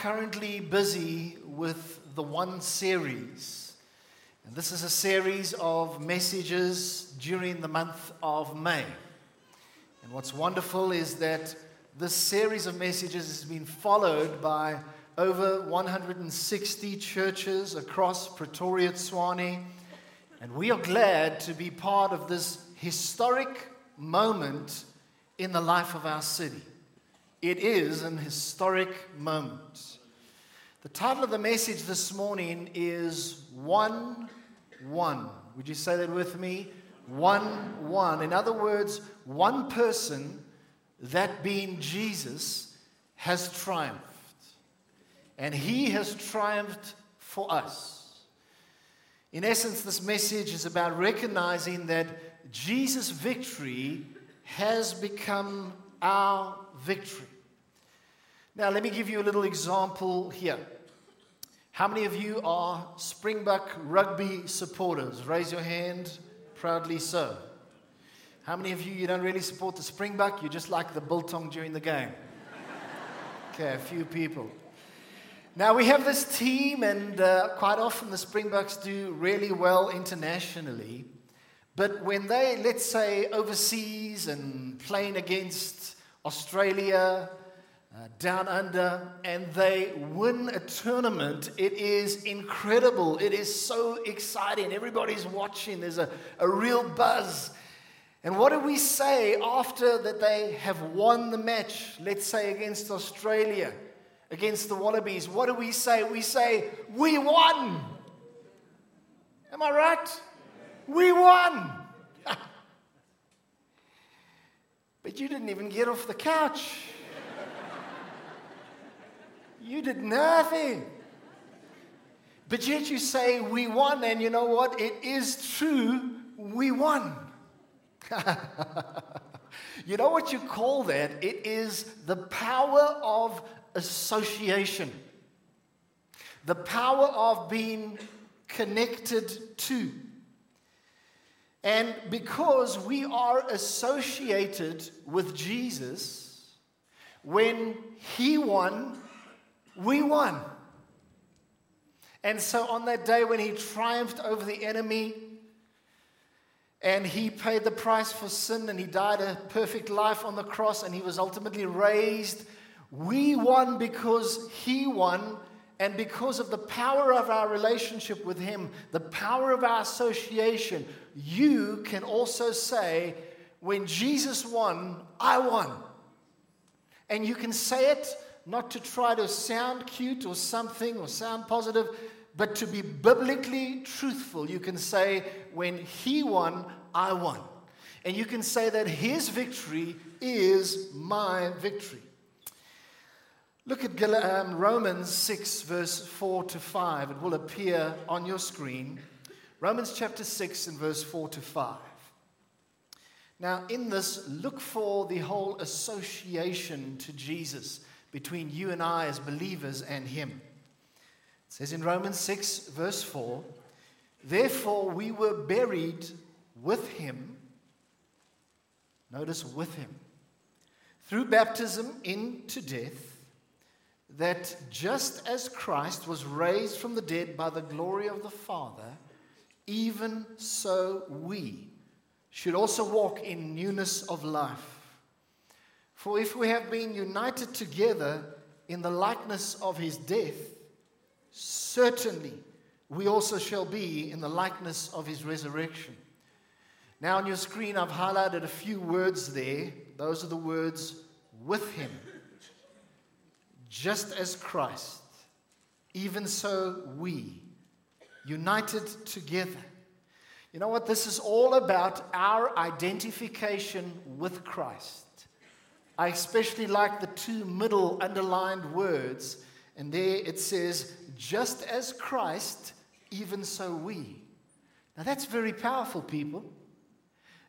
currently busy with the One series. And this is a series of messages during the month of May. And what's wonderful is that this series of messages has been followed by over 160 churches across Pretoria, Tshwane. And we are glad to be part of this historic moment in the life of our city. It is an historic moment. The title of the message this morning is One Won. Would you say that with me? One Won. In other words, one person, that being Jesus, has triumphed. And he has triumphed for us. In essence, this message is about recognizing that Jesus' victory has become our victory. Now, let me give you a little example here. How many of you are Springbok rugby supporters? Raise your hand, proudly so. How many of you you don't really support the Springbok? You just like the biltong during the game? Okay, a few people. Now we have this team, and uh, quite often the Springboks do really well internationally. But when they, let's say, overseas and playing against Australia, uh, down under, and they win a tournament, it is incredible. It is so exciting. Everybody's watching, there's a, a real buzz. And what do we say after that they have won the match, let's say against Australia, against the Wallabies? What do we say? We say, We won. Am I right? We won. but you didn't even get off the couch. You did nothing. But yet you say, We won, and you know what? It is true, we won. you know what you call that? It is the power of association, the power of being connected to. And because we are associated with Jesus, when he won, we won. And so on that day when he triumphed over the enemy and he paid the price for sin and he died a perfect life on the cross and he was ultimately raised, we won because he won and because of the power of our relationship with him, the power of our association, you can also say, when Jesus won, I won. And you can say it not to try to sound cute or something or sound positive, but to be biblically truthful. You can say, when he won, I won. And you can say that his victory is my victory. Look at um, Romans 6, verse 4 to 5. It will appear on your screen. Romans chapter 6 and verse 4 to 5. Now, in this, look for the whole association to Jesus between you and I as believers and Him. It says in Romans 6, verse 4 Therefore we were buried with Him. Notice with Him. Through baptism into death, that just as Christ was raised from the dead by the glory of the Father, even so we should also walk in newness of life. For if we have been united together in the likeness of his death, certainly we also shall be in the likeness of his resurrection. Now, on your screen, I've highlighted a few words there. Those are the words with him. Just as Christ, even so we, united together. You know what? This is all about our identification with Christ. I especially like the two middle underlined words. And there it says, just as Christ, even so we. Now that's very powerful, people.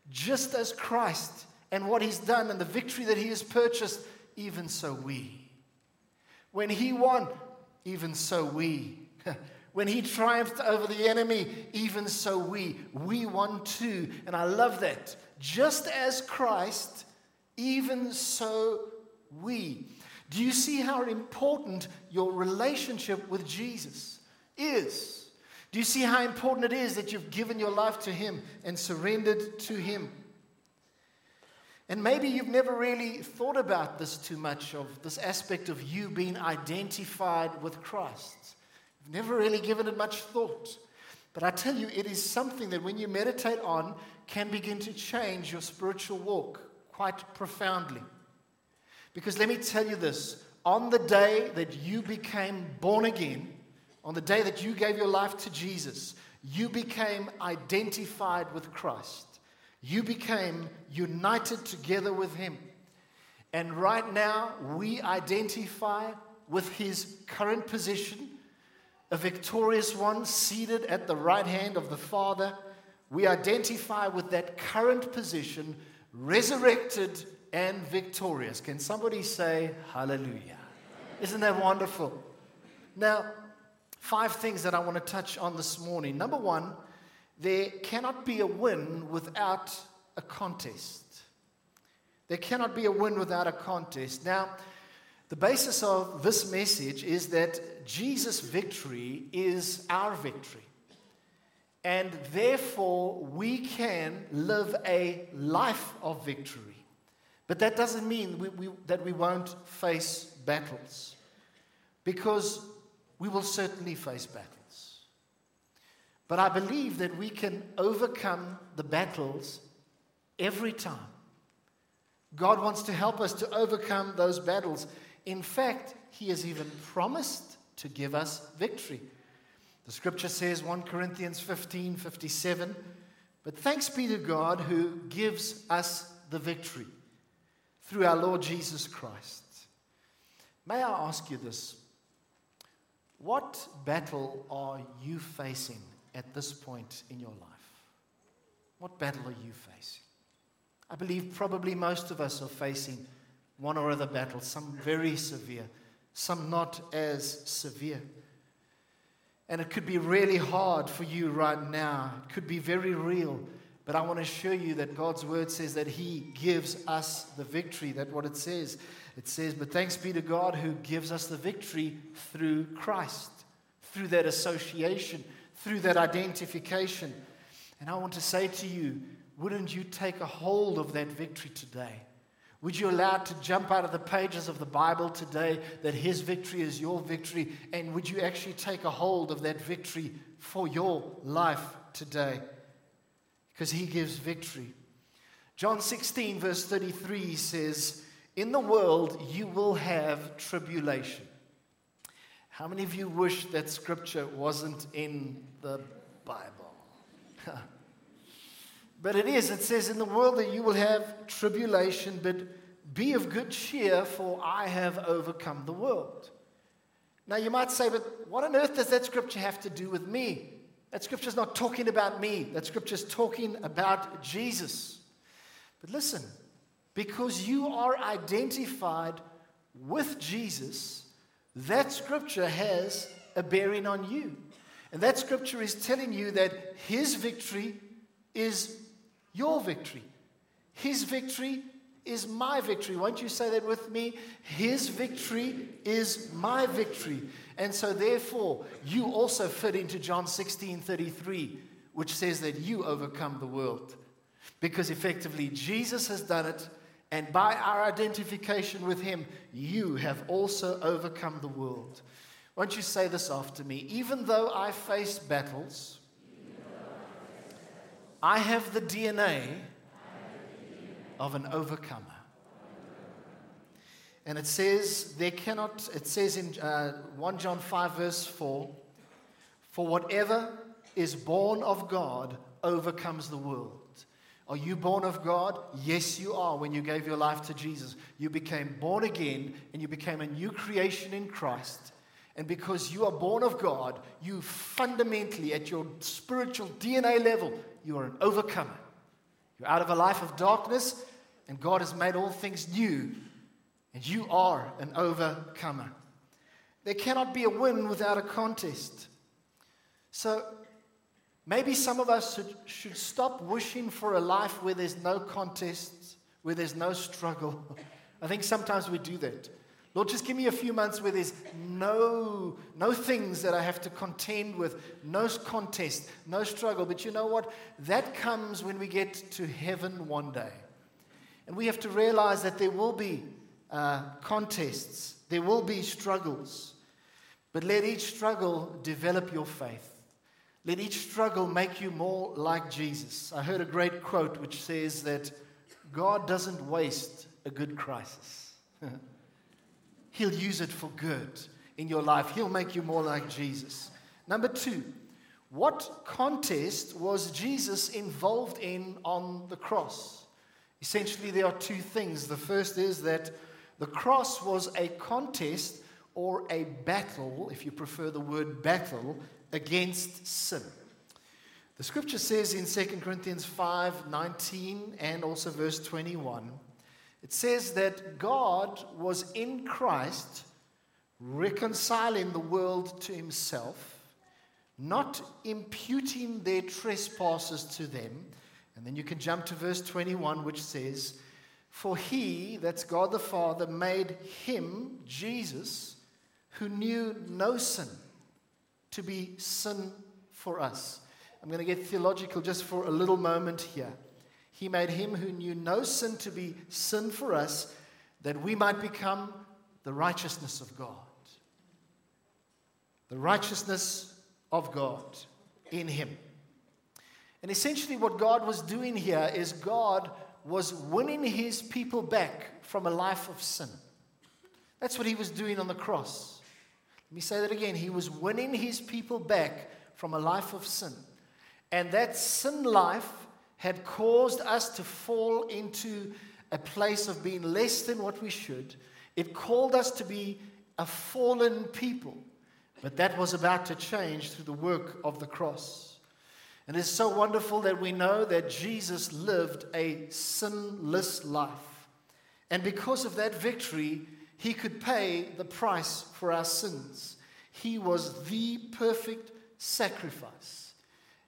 Just as Christ and what he's done and the victory that he has purchased, even so we. When he won, even so we. when he triumphed over the enemy, even so we. We won too. And I love that. Just as Christ even so we. Do you see how important your relationship with Jesus is? Do you see how important it is that you've given your life to Him and surrendered to Him? And maybe you've never really thought about this too much of this aspect of you being identified with Christ. You've never really given it much thought. But I tell you, it is something that when you meditate on can begin to change your spiritual walk quite profoundly. Because let me tell you this on the day that you became born again, on the day that you gave your life to Jesus, you became identified with Christ. You became united together with Him. And right now, we identify with His current position, a victorious one seated at the right hand of the Father. We identify with that current position, resurrected and victorious. Can somebody say hallelujah? Isn't that wonderful? Now, five things that I want to touch on this morning. Number one, there cannot be a win without a contest. There cannot be a win without a contest. Now, the basis of this message is that Jesus' victory is our victory. And therefore, we can live a life of victory. But that doesn't mean we, we, that we won't face battles, because we will certainly face battles. But I believe that we can overcome the battles every time. God wants to help us to overcome those battles. In fact, He has even promised to give us victory. The scripture says, 1 Corinthians 15 57, but thanks be to God who gives us the victory through our Lord Jesus Christ. May I ask you this? What battle are you facing at this point in your life? What battle are you facing? I believe probably most of us are facing one or other battle, some very severe, some not as severe. And it could be really hard for you right now. It could be very real. But I want to assure you that God's word says that He gives us the victory. That's what it says. It says, But thanks be to God who gives us the victory through Christ, through that association, through that identification. And I want to say to you, wouldn't you take a hold of that victory today? Would you allow it to jump out of the pages of the Bible today that His victory is your victory? And would you actually take a hold of that victory for your life today? because he gives victory. John 16, verse 33 says, In the world you will have tribulation. How many of you wish that scripture wasn't in the Bible? but it is. It says, In the world that you will have tribulation, but be of good cheer, for I have overcome the world. Now you might say, but what on earth does that scripture have to do with me? That scripture is not talking about me, that scripture is talking about Jesus. But listen, because you are identified with Jesus, that scripture has a bearing on you. And that scripture is telling you that his victory is your victory. His victory is my victory. Won't you say that with me? His victory is my victory. And so, therefore, you also fit into John 16 33, which says that you overcome the world. Because effectively, Jesus has done it, and by our identification with Him, you have also overcome the world. Won't you say this after me? Even though I face battles, I have the DNA of an overcomer. And it says, there cannot, it says in uh, 1 John 5, verse 4, for whatever is born of God overcomes the world. Are you born of God? Yes, you are. When you gave your life to Jesus, you became born again and you became a new creation in Christ. And because you are born of God, you fundamentally, at your spiritual DNA level, you are an overcomer. You're out of a life of darkness, and God has made all things new and you are an overcomer. There cannot be a win without a contest. So maybe some of us should, should stop wishing for a life where there's no contests, where there's no struggle. I think sometimes we do that. Lord, just give me a few months where there's no, no things that I have to contend with, no contest, no struggle. But you know what? That comes when we get to heaven one day. And we have to realize that there will be uh, contests, there will be struggles. But let each struggle develop your faith. Let each struggle make you more like Jesus. I heard a great quote which says that God doesn't waste a good crisis. He'll use it for good in your life. He'll make you more like Jesus. Number two, what contest was Jesus involved in on the cross? Essentially, there are two things. The first is that the cross was a contest or a battle, if you prefer the word battle, against sin. The scripture says in 2 Corinthians 5 19 and also verse 21 it says that God was in Christ reconciling the world to himself, not imputing their trespasses to them. And then you can jump to verse 21, which says, For he, that's God the Father, made him, Jesus, who knew no sin, to be sin for us. I'm going to get theological just for a little moment here. He made him who knew no sin to be sin for us, that we might become the righteousness of God. The righteousness of God in him. And essentially, what God was doing here is God was winning his people back from a life of sin. That's what he was doing on the cross. Let me say that again. He was winning his people back from a life of sin. And that sin life had caused us to fall into a place of being less than what we should. It called us to be a fallen people. But that was about to change through the work of the cross. And it's so wonderful that we know that Jesus lived a sinless life. And because of that victory, he could pay the price for our sins. He was the perfect sacrifice.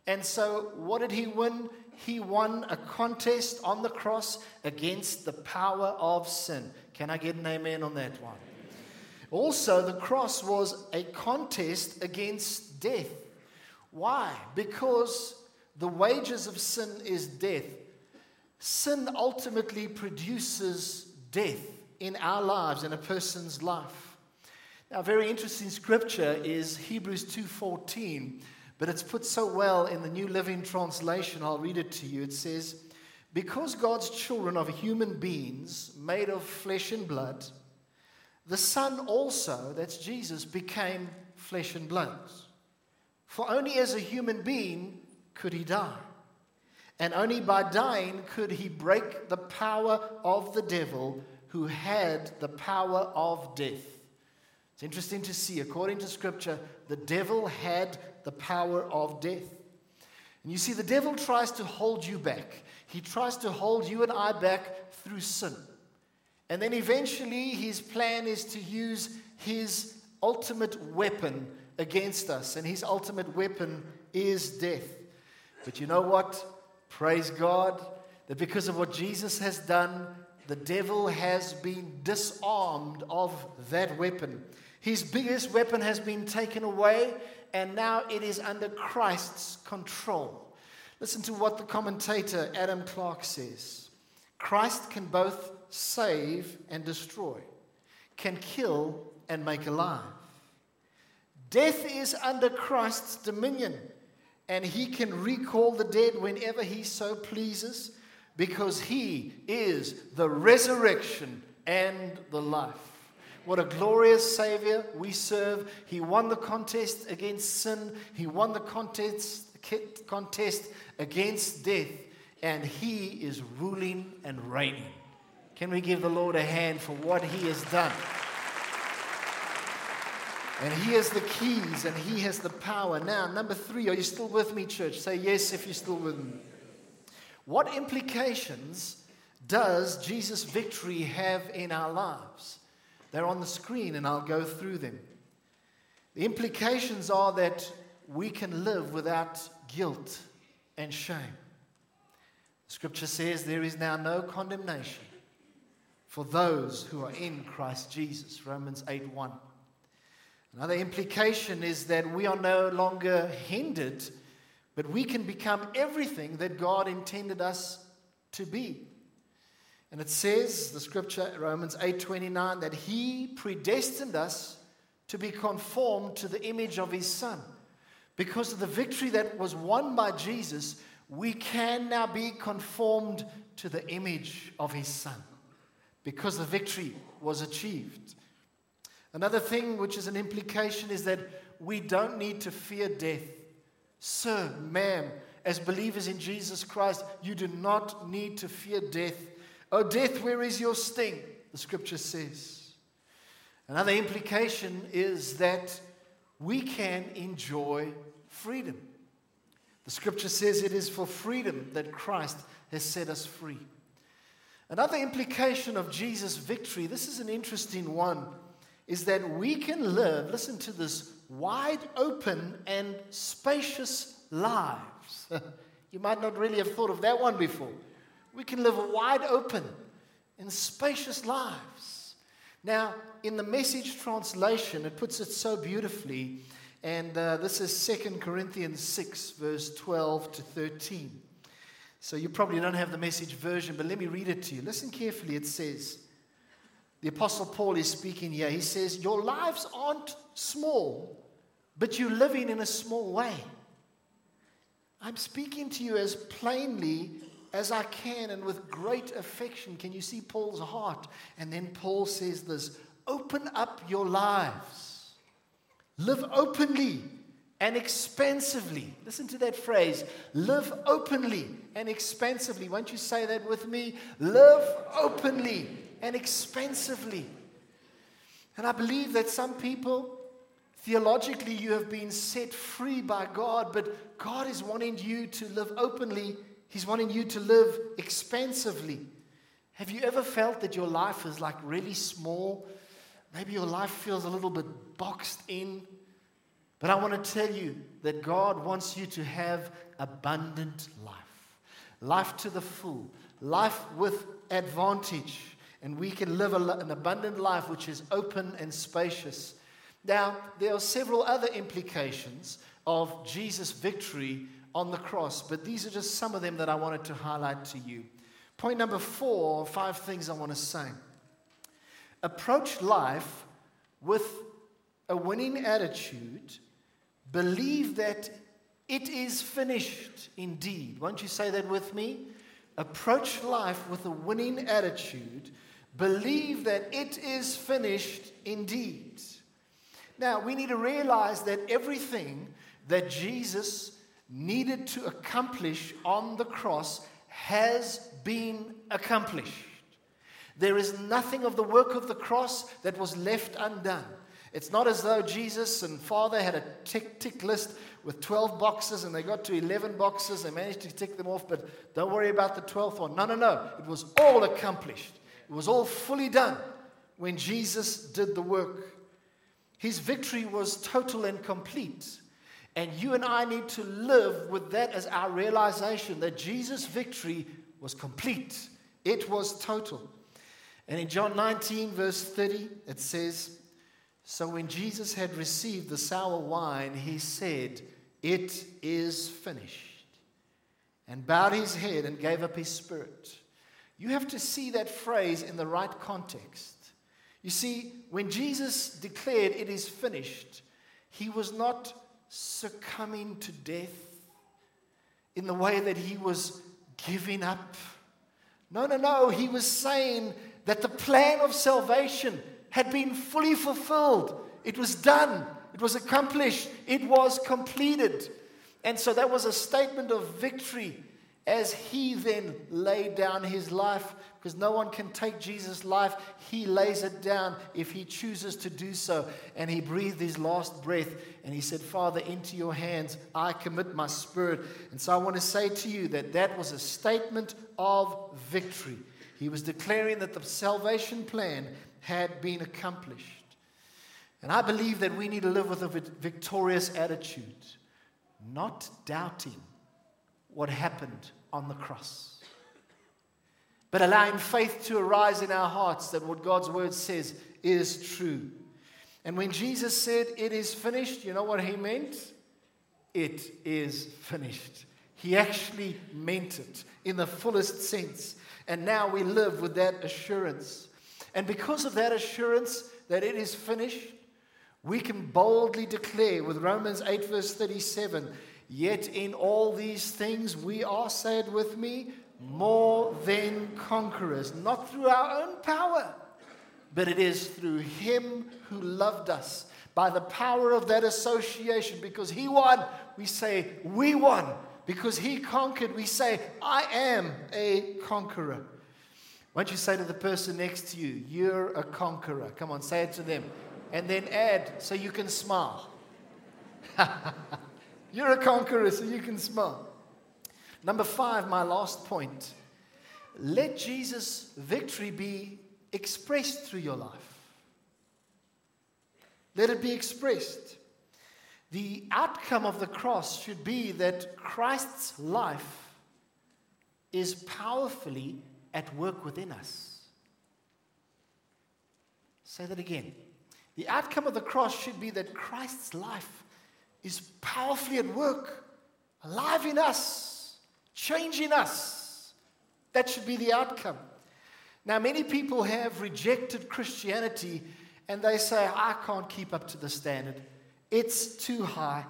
And so, what did he win? He won a contest on the cross against the power of sin. Can I get an amen on that one? Also, the cross was a contest against death. Why? Because the wages of sin is death. Sin ultimately produces death in our lives, in a person's life. Now, a very interesting scripture is Hebrews 2:14 but it's put so well in the New Living Translation. I'll read it to you. It says, Because God's children are human beings made of flesh and blood, the Son also, that's Jesus, became flesh and blood. For only as a human being could he die. And only by dying could he break the power of the devil who had the power of death. It's interesting to see, according to Scripture, the devil had the power of death. And you see, the devil tries to hold you back. He tries to hold you and I back through sin. And then eventually, his plan is to use his ultimate weapon against us. And his ultimate weapon is death. But you know what? Praise God that because of what Jesus has done, the devil has been disarmed of that weapon. His biggest weapon has been taken away, and now it is under Christ's control. Listen to what the commentator Adam Clarke says Christ can both save and destroy, can kill and make alive. Death is under Christ's dominion, and he can recall the dead whenever he so pleases, because he is the resurrection and the life. What a glorious Savior we serve. He won the contest against sin, He won the contest, contest against death, and He is ruling and reigning. Can we give the Lord a hand for what He has done? And He has the keys and He has the power. Now, number three, are you still with me, church? Say yes if you're still with me. What implications does Jesus' victory have in our lives? They're on the screen and I'll go through them. The implications are that we can live without guilt and shame. Scripture says there is now no condemnation for those who are in Christ Jesus. Romans 8 1. Another implication is that we are no longer hindered, but we can become everything that God intended us to be. And it says, the scripture, Romans 8:29, that he predestined us to be conformed to the image of his son. Because of the victory that was won by Jesus, we can now be conformed to the image of his son. Because the victory was achieved. Another thing which is an implication is that we don't need to fear death. Sir, ma'am, as believers in Jesus Christ, you do not need to fear death. Oh, death, where is your sting? The scripture says. Another implication is that we can enjoy freedom. The scripture says it is for freedom that Christ has set us free. Another implication of Jesus' victory, this is an interesting one, is that we can live, listen to this, wide open and spacious lives. you might not really have thought of that one before. We can live wide open and spacious lives. Now, in the message translation, it puts it so beautifully, and uh, this is 2 Corinthians 6, verse 12 to 13. So you probably don't have the message version, but let me read it to you. Listen carefully. It says, the Apostle Paul is speaking here. He says, Your lives aren't small, but you're living in a small way. I'm speaking to you as plainly as I can and with great affection. Can you see Paul's heart? And then Paul says this open up your lives, live openly and expansively. Listen to that phrase live openly and expansively. Won't you say that with me? Live openly and expansively. And I believe that some people, theologically, you have been set free by God, but God is wanting you to live openly. He's wanting you to live expansively. Have you ever felt that your life is like really small? Maybe your life feels a little bit boxed in. But I want to tell you that God wants you to have abundant life life to the full, life with advantage and we can live an abundant life which is open and spacious. Now, there are several other implications of Jesus' victory on the cross, but these are just some of them that I wanted to highlight to you. Point number four five things I want to say. Approach life with a winning attitude, believe that it is finished indeed. Won't you say that with me? Approach life with a winning attitude, believe that it is finished indeed. Now, we need to realize that everything that Jesus needed to accomplish on the cross has been accomplished. There is nothing of the work of the cross that was left undone. It's not as though Jesus and Father had a tick tick list with 12 boxes and they got to 11 boxes. They managed to tick them off, but don't worry about the 12th one. No, no, no. It was all accomplished. It was all fully done when Jesus did the work. His victory was total and complete. And you and I need to live with that as our realization that Jesus' victory was complete, it was total. And in John 19, verse 30, it says, So when Jesus had received the sour wine, he said, It is finished, and bowed his head and gave up his spirit. You have to see that phrase in the right context. You see, when Jesus declared it is finished, he was not succumbing to death in the way that he was giving up. No, no, no. He was saying that the plan of salvation had been fully fulfilled. It was done, it was accomplished, it was completed. And so that was a statement of victory as he then laid down his life, because no one can take Jesus' life, he lays it down if he chooses to do so. And he breathed his last breath and he said, Father, into your hands I commit my spirit. And so I want to say to you that that was a statement of victory. He was declaring that the salvation plan had been accomplished. And I believe that we need to live with a victorious attitude, not doubting what happened on the cross. But allowing faith to arise in our hearts that what God's word says is true. And when Jesus said, It is finished, you know what he meant? It is finished. He actually meant it in the fullest sense. And now we live with that assurance. And because of that assurance that it is finished, we can boldly declare with Romans 8, verse 37 Yet in all these things we are, said with me, more than conquerors, not through our own power, but it is through Him who loved us. By the power of that association, because He won, we say, We won. Because He conquered, we say, I am a conqueror. Why don't you say to the person next to you, You're a conqueror? Come on, say it to them. And then add so you can smile. You're a conqueror, so you can smile. Number five, my last point. Let Jesus' victory be expressed through your life. Let it be expressed. The outcome of the cross should be that Christ's life is powerfully at work within us. Say that again. The outcome of the cross should be that Christ's life is powerfully at work, alive in us, changing us. That should be the outcome. Now, many people have rejected Christianity and they say, I can't keep up to the standard. It's too high.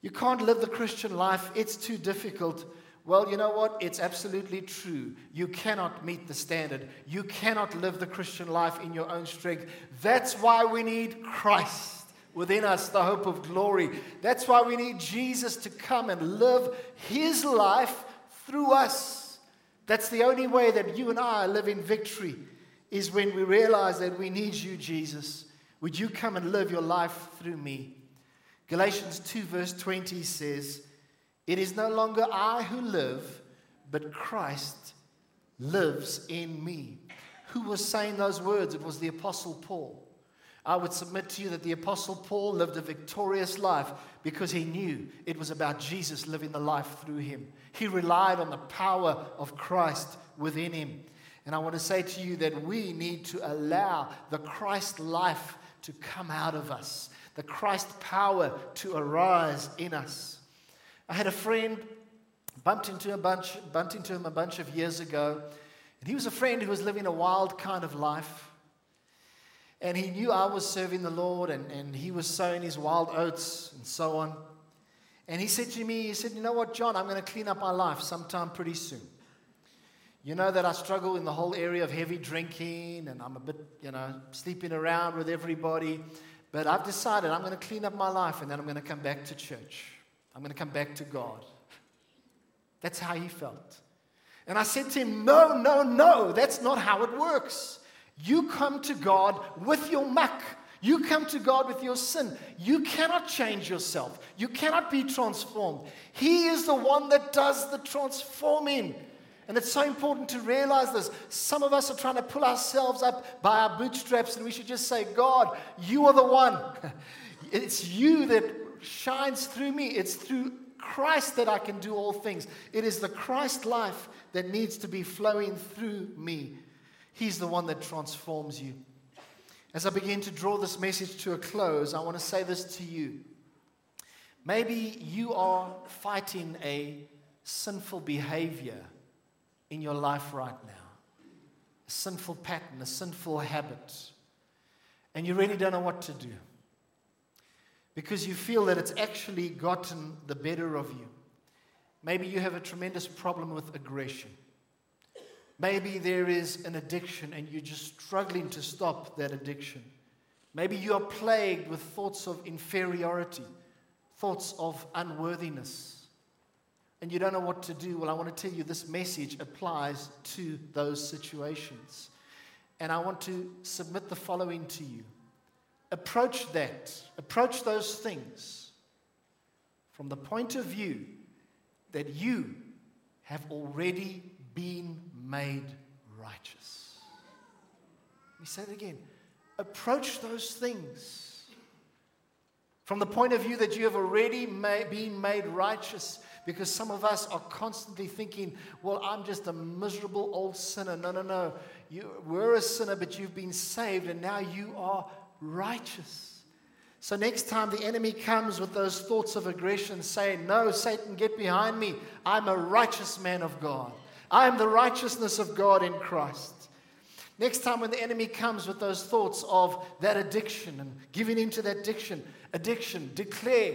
You can't live the Christian life, it's too difficult. Well, you know what? It's absolutely true. You cannot meet the standard. You cannot live the Christian life in your own strength. That's why we need Christ within us, the hope of glory. That's why we need Jesus to come and live his life through us. That's the only way that you and I live in victory, is when we realize that we need you, Jesus. Would you come and live your life through me? Galatians 2, verse 20 says, It is no longer I who live, but Christ lives in me. Who was saying those words? It was the Apostle Paul. I would submit to you that the Apostle Paul lived a victorious life because he knew it was about Jesus living the life through him. He relied on the power of Christ within him. And I want to say to you that we need to allow the Christ life to come out of us, the Christ power to arise in us. I had a friend, bumped into, a bunch, bumped into him a bunch of years ago, and he was a friend who was living a wild kind of life. And he knew I was serving the Lord and, and he was sowing his wild oats and so on. And he said to me, he said, You know what, John, I'm going to clean up my life sometime pretty soon. You know that I struggle in the whole area of heavy drinking and I'm a bit, you know, sleeping around with everybody. But I've decided I'm going to clean up my life and then I'm going to come back to church. I'm going to come back to God. That's how he felt. And I said to him, No, no, no, that's not how it works. You come to God with your muck. You come to God with your sin. You cannot change yourself. You cannot be transformed. He is the one that does the transforming. And it's so important to realize this. Some of us are trying to pull ourselves up by our bootstraps, and we should just say, God, you are the one. It's you that shines through me. It's through Christ that I can do all things. It is the Christ life that needs to be flowing through me. He's the one that transforms you. As I begin to draw this message to a close, I want to say this to you. Maybe you are fighting a sinful behavior in your life right now, a sinful pattern, a sinful habit, and you really don't know what to do because you feel that it's actually gotten the better of you. Maybe you have a tremendous problem with aggression. Maybe there is an addiction and you're just struggling to stop that addiction. Maybe you are plagued with thoughts of inferiority, thoughts of unworthiness, and you don't know what to do. Well, I want to tell you this message applies to those situations. And I want to submit the following to you approach that, approach those things from the point of view that you have already been made righteous. Let me say it again. Approach those things From the point of view that you have already made, been made righteous, because some of us are constantly thinking, well, I'm just a miserable old sinner. No, no, no. You were a sinner, but you've been saved, and now you are righteous. So, next time the enemy comes with those thoughts of aggression, say, No, Satan, get behind me. I'm a righteous man of God. I am the righteousness of God in Christ. Next time when the enemy comes with those thoughts of that addiction and giving into that addiction, addiction, declare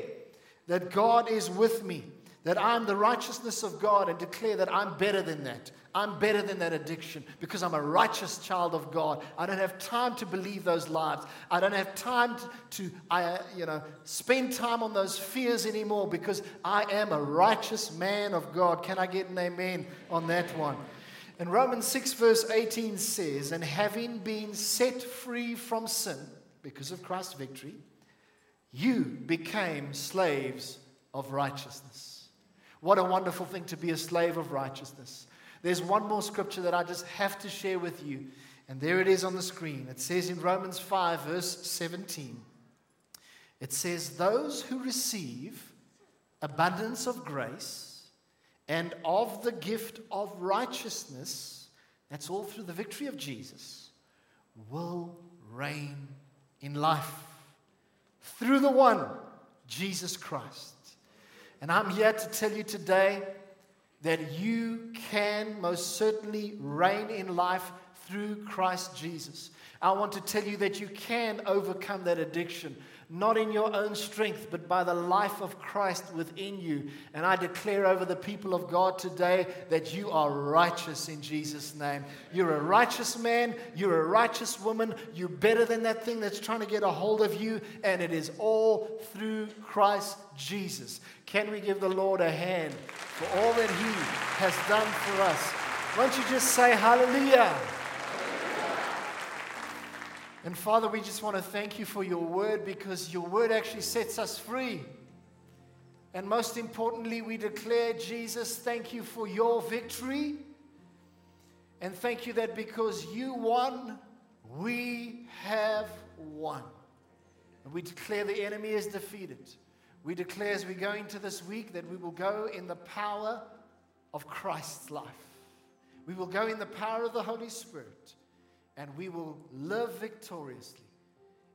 that God is with me, that I'm the righteousness of God, and declare that I'm better than that. I'm better than that addiction because I'm a righteous child of God. I don't have time to believe those lies. I don't have time to, I, uh, you know, spend time on those fears anymore because I am a righteous man of God. Can I get an amen on that one? And Romans 6, verse 18 says, And having been set free from sin because of Christ's victory, you became slaves of righteousness. What a wonderful thing to be a slave of righteousness. There's one more scripture that I just have to share with you, and there it is on the screen. It says in Romans 5, verse 17, it says, Those who receive abundance of grace, and of the gift of righteousness, that's all through the victory of Jesus, will reign in life through the one, Jesus Christ. And I'm here to tell you today that you can most certainly reign in life through Christ Jesus. I want to tell you that you can overcome that addiction not in your own strength, but by the life of Christ within you. And I declare over the people of God today that you are righteous in Jesus' name. You're a righteous man, you're a righteous woman, you're better than that thing that's trying to get a hold of you, and it is all through Christ Jesus. Can we give the Lord a hand for all that He has done for us? Won't you just say hallelujah? And Father, we just want to thank you for your word because your word actually sets us free. And most importantly, we declare, Jesus, thank you for your victory. And thank you that because you won, we have won. And we declare the enemy is defeated. We declare as we go into this week that we will go in the power of Christ's life. We will go in the power of the Holy Spirit and we will live victoriously.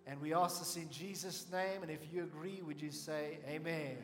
And we ask this in Jesus' name. And if you agree, would you say, Amen?